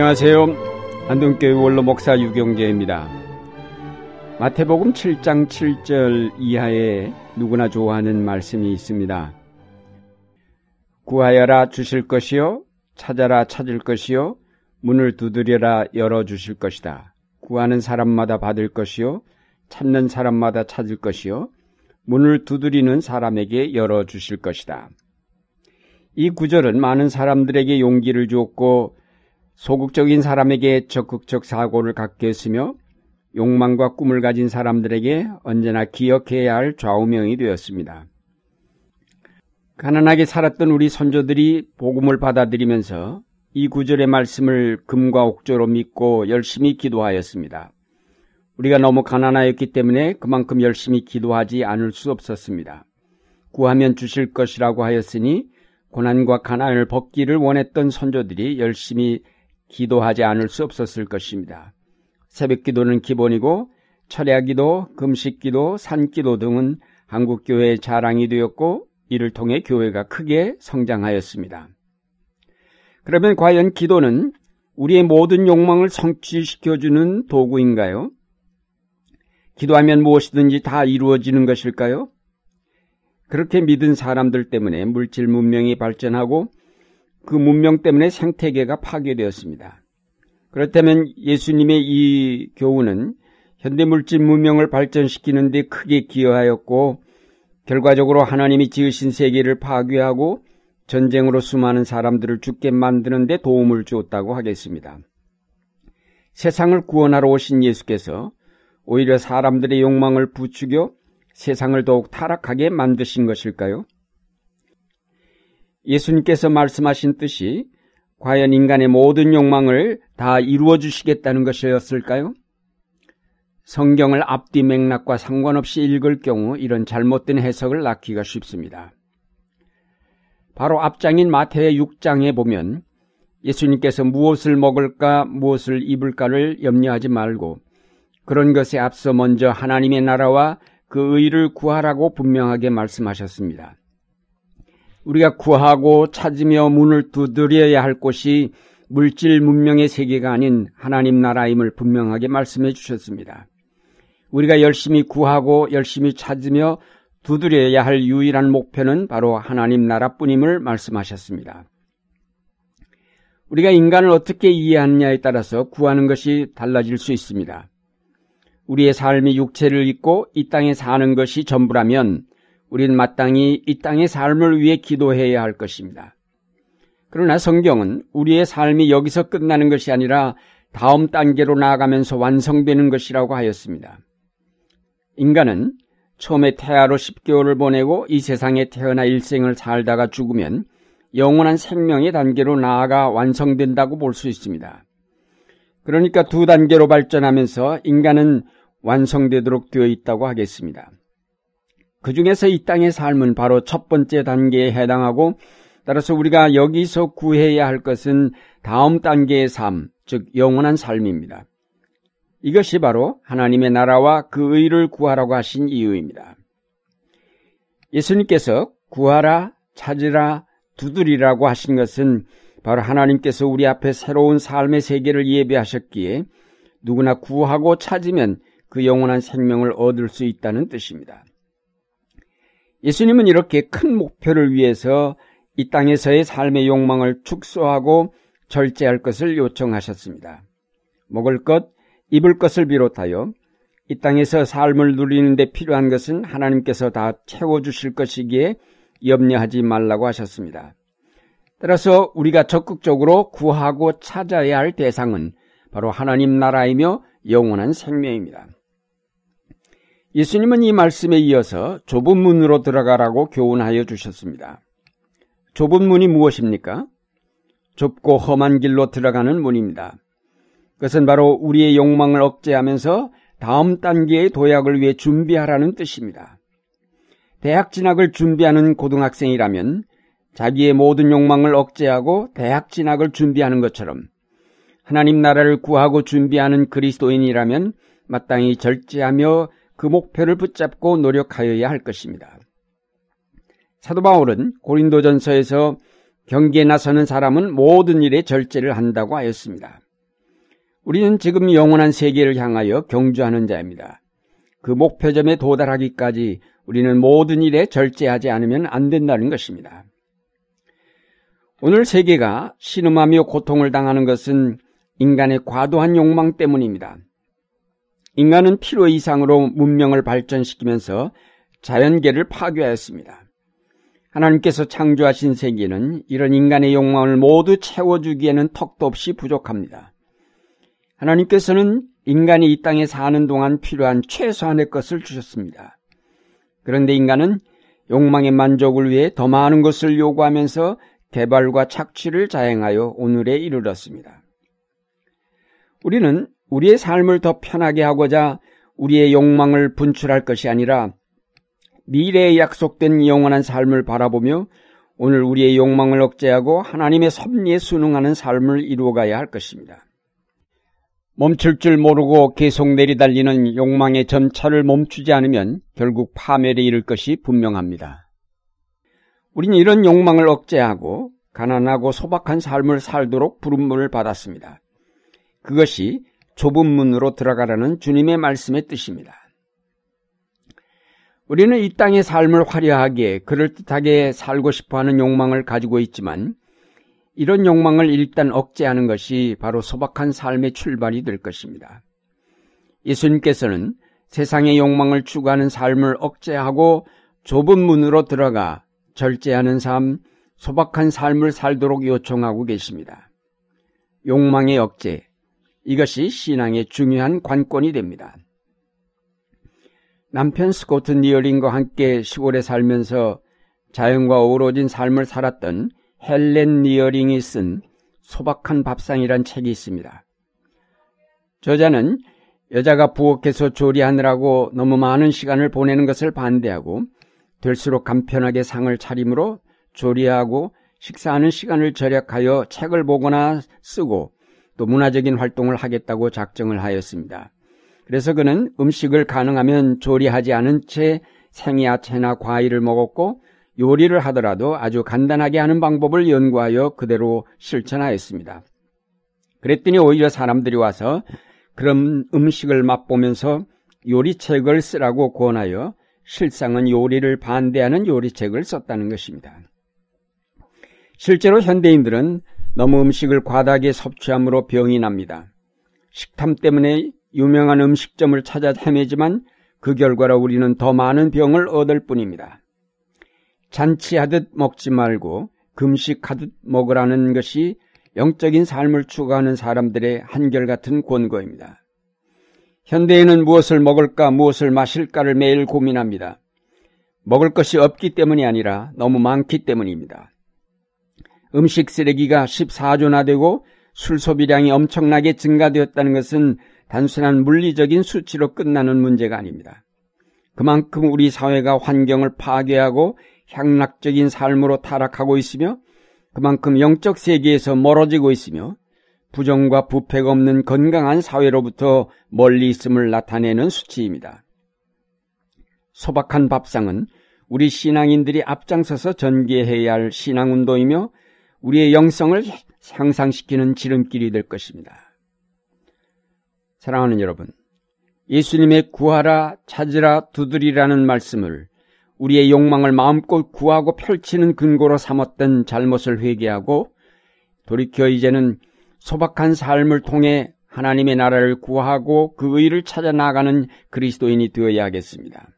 안녕하세요. 안동교회 원로 목사 유경재입니다. 마태복음 7장 7절 이하에 누구나 좋아하는 말씀이 있습니다. 구하여라 주실 것이요 찾아라 찾을 것이요 문을 두드려라 열어 주실 것이다. 구하는 사람마다 받을 것이요 찾는 사람마다 찾을 것이요 문을 두드리는 사람에게 열어 주실 것이다. 이 구절은 많은 사람들에게 용기를 주었고 소극적인 사람에게 적극적 사고를 갖게 했으며 욕망과 꿈을 가진 사람들에게 언제나 기억해야 할 좌우명이 되었습니다. 가난하게 살았던 우리 선조들이 복음을 받아들이면서 이 구절의 말씀을 금과 옥조로 믿고 열심히 기도하였습니다. 우리가 너무 가난하였기 때문에 그만큼 열심히 기도하지 않을 수 없었습니다. 구하면 주실 것이라고 하였으니 고난과 가난을 벗기를 원했던 선조들이 열심히 기도하지 않을 수 없었을 것입니다. 새벽 기도는 기본이고 철야 기도, 금식 기도, 산 기도 등은 한국 교회의 자랑이 되었고 이를 통해 교회가 크게 성장하였습니다. 그러면 과연 기도는 우리의 모든 욕망을 성취시켜주는 도구인가요? 기도하면 무엇이든지 다 이루어지는 것일까요? 그렇게 믿은 사람들 때문에 물질 문명이 발전하고 그 문명 때문에 생태계가 파괴되었습니다. 그렇다면 예수님의 이 교훈은 현대 물질 문명을 발전시키는 데 크게 기여하였고 결과적으로 하나님이 지으신 세계를 파괴하고 전쟁으로 수많은 사람들을 죽게 만드는 데 도움을 주었다고 하겠습니다. 세상을 구원하러 오신 예수께서 오히려 사람들의 욕망을 부추겨 세상을 더욱 타락하게 만드신 것일까요? 예수님께서 말씀하신 뜻이 과연 인간의 모든 욕망을 다 이루어 주시겠다는 것이었을까요? 성경을 앞뒤 맥락과 상관없이 읽을 경우 이런 잘못된 해석을 낳기가 쉽습니다. 바로 앞장인 마태의 6장에 보면 예수님께서 무엇을 먹을까, 무엇을 입을까를 염려하지 말고 그런 것에 앞서 먼저 하나님의 나라와 그 의를 구하라고 분명하게 말씀하셨습니다. 우리가 구하고 찾으며 문을 두드려야 할 곳이 물질 문명의 세계가 아닌 하나님 나라임을 분명하게 말씀해 주셨습니다. 우리가 열심히 구하고 열심히 찾으며 두드려야 할 유일한 목표는 바로 하나님 나라뿐임을 말씀하셨습니다. 우리가 인간을 어떻게 이해하느냐에 따라서 구하는 것이 달라질 수 있습니다. 우리의 삶이 육체를 입고 이 땅에 사는 것이 전부라면 우리는 마땅히 이 땅의 삶을 위해 기도해야 할 것입니다. 그러나 성경은 우리의 삶이 여기서 끝나는 것이 아니라 다음 단계로 나아가면서 완성되는 것이라고 하였습니다. 인간은 처음에 태아로 10개월을 보내고 이 세상에 태어나 일생을 살다가 죽으면 영원한 생명의 단계로 나아가 완성된다고 볼 수 있습니다. 그러니까 두 단계로 발전하면서 인간은 완성되도록 되어 있다고 하겠습니다. 그 중에서 이 땅의 삶은 바로 첫 번째 단계에 해당하고 따라서 우리가 여기서 구해야 할 것은 다음 단계의 삶, 즉 영원한 삶입니다. 이것이 바로 하나님의 나라와 그 의를 구하라고 하신 이유입니다. 예수님께서 구하라, 찾으라, 두드리라고 하신 것은 바로 하나님께서 우리 앞에 새로운 삶의 세계를 예배하셨기에 누구나 구하고 찾으면 그 영원한 생명을 얻을 수 있다는 뜻입니다. 예수님은 이렇게 큰 목표를 위해서 이 땅에서의 삶의 욕망을 축소하고 절제할 것을 요청하셨습니다. 먹을 것, 입을 것을 비롯하여 이 땅에서 삶을 누리는데 필요한 것은 하나님께서 다 채워주실 것이기에 염려하지 말라고 하셨습니다. 따라서 우리가 적극적으로 구하고 찾아야 할 대상은 바로 하나님 나라이며 영원한 생명입니다. 예수님은 이 말씀에 이어서 좁은 문으로 들어가라고 교훈하여 주셨습니다. 좁은 문이 무엇입니까? 좁고 험한 길로 들어가는 문입니다. 그것은 바로 우리의 욕망을 억제하면서 다음 단계의 도약을 위해 준비하라는 뜻입니다. 대학 진학을 준비하는 고등학생이라면 자기의 모든 욕망을 억제하고 대학 진학을 준비하는 것처럼 하나님 나라를 구하고 준비하는 그리스도인이라면 마땅히 절제하며 그 목표를 붙잡고 노력하여야 할 것입니다. 사도 바울은 고린도전서에서 경기에 나서는 사람은 모든 일에 절제를 한다고 하였습니다. 우리는 지금 영원한 세계를 향하여 경주하는 자입니다. 그 목표점에 도달하기까지 우리는 모든 일에 절제하지 않으면 안 된다는 것입니다. 오늘 세계가 신음하며 고통을 당하는 것은 인간의 과도한 욕망 때문입니다. 인간은 필요 이상으로 문명을 발전시키면서 자연계를 파괴하였습니다. 하나님께서 창조하신 세계는 이런 인간의 욕망을 모두 채워주기에는 턱도 없이 부족합니다. 하나님께서는 인간이 이 땅에 사는 동안 필요한 최소한의 것을 주셨습니다. 그런데 인간은 욕망의 만족을 위해 더 많은 것을 요구하면서 개발과 착취를 자행하여 오늘에 이르렀습니다. 우리는 우리의 삶을 더 편하게 하고자 우리의 욕망을 분출할 것이 아니라 미래에 약속된 영원한 삶을 바라보며 오늘 우리의 욕망을 억제하고 하나님의 섭리에 순응하는 삶을 이루어가야 할 것입니다. 멈출 줄 모르고 계속 내리달리는 욕망의 전차를 멈추지 않으면 결국 파멸에 이를 것이 분명합니다. 우리는 이런 욕망을 억제하고 가난하고 소박한 삶을 살도록 부름을 받았습니다. 그것이 좁은 문으로 들어가라는 주님의 말씀의 뜻입니다. 우리는 이 땅의 삶을 화려하게 그럴듯하게 살고 싶어 하는 욕망을 가지고 있지만 이런 욕망을 일단 억제하는 것이 바로 소박한 삶의 출발이 될 것입니다. 예수님께서는 세상의 욕망을 추구하는 삶을 억제하고 좁은 문으로 들어가 절제하는 삶, 소박한 삶을 살도록 요청하고 계십니다. 욕망의 억제, 이것이 신앙의 중요한 관건이 됩니다. 남편 스코트 니어링과 함께 시골에 살면서 자연과 어우러진 삶을 살았던 헬렌 니어링이 쓴 소박한 밥상이란 책이 있습니다. 저자는 여자가 부엌에서 조리하느라고 너무 많은 시간을 보내는 것을 반대하고 될수록 간편하게 상을 차림으로 조리하고 식사하는 시간을 절약하여 책을 보거나 쓰고 또 문화적인 활동을 하겠다고 작정을 하였습니다. 그래서 그는 음식을 가능하면 조리하지 않은 채 생야채나 과일을 먹었고 요리를 하더라도 아주 간단하게 하는 방법을 연구하여 그대로 실천하였습니다. 그랬더니 오히려 사람들이 와서 그런 음식을 맛보면서 요리책을 쓰라고 권하여 실상은 요리를 반대하는 요리책을 썼다는 것입니다. 실제로 현대인들은 너무 음식을 과다하게 섭취함으로 병이 납니다. 식탐 때문에 유명한 음식점을 찾아 헤매지만 그 결과로 우리는 더 많은 병을 얻을 뿐입니다. 잔치하듯 먹지 말고 금식하듯 먹으라는 것이 영적인 삶을 추구하는 사람들의 한결같은 권고입니다. 현대인은 무엇을 먹을까 무엇을 마실까를 매일 고민합니다. 먹을 것이 없기 때문이 아니라 너무 많기 때문입니다. 음식 쓰레기가 14조나 되고 술 소비량이 엄청나게 증가되었다는 것은 단순한 물리적인 수치로 끝나는 문제가 아닙니다. 그만큼 우리 사회가 환경을 파괴하고 향락적인 삶으로 타락하고 있으며 그만큼 영적 세계에서 멀어지고 있으며 부정과 부패가 없는 건강한 사회로부터 멀리 있음을 나타내는 수치입니다. 소박한 밥상은 우리 신앙인들이 앞장서서 전개해야 할 신앙운동이며 우리의 영성을 향상시키는 지름길이 될 것입니다. 사랑하는 여러분, 예수님의 구하라, 찾으라, 두드리라는 말씀을 우리의 욕망을 마음껏 구하고 펼치는 근거로 삼았던 잘못을 회개하고 돌이켜 이제는 소박한 삶을 통해 하나님의 나라를 구하고 그 의를 찾아 나가는 그리스도인이 되어야 하겠습니다.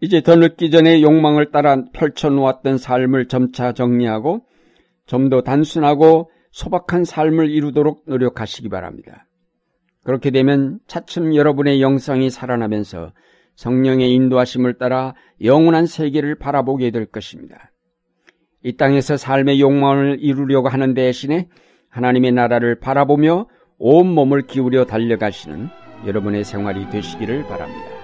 이제 더 늦기 전에 욕망을 따라 펼쳐놓았던 삶을 점차 정리하고 좀 더 단순하고 소박한 삶을 이루도록 노력하시기 바랍니다. 그렇게 되면 차츰 여러분의 영성이 살아나면서 성령의 인도하심을 따라 영원한 세계를 바라보게 될 것입니다. 이 땅에서 삶의 욕망을 이루려고 하는 대신에 하나님의 나라를 바라보며 온 몸을 기울여 달려가시는 여러분의 생활이 되시기를 바랍니다.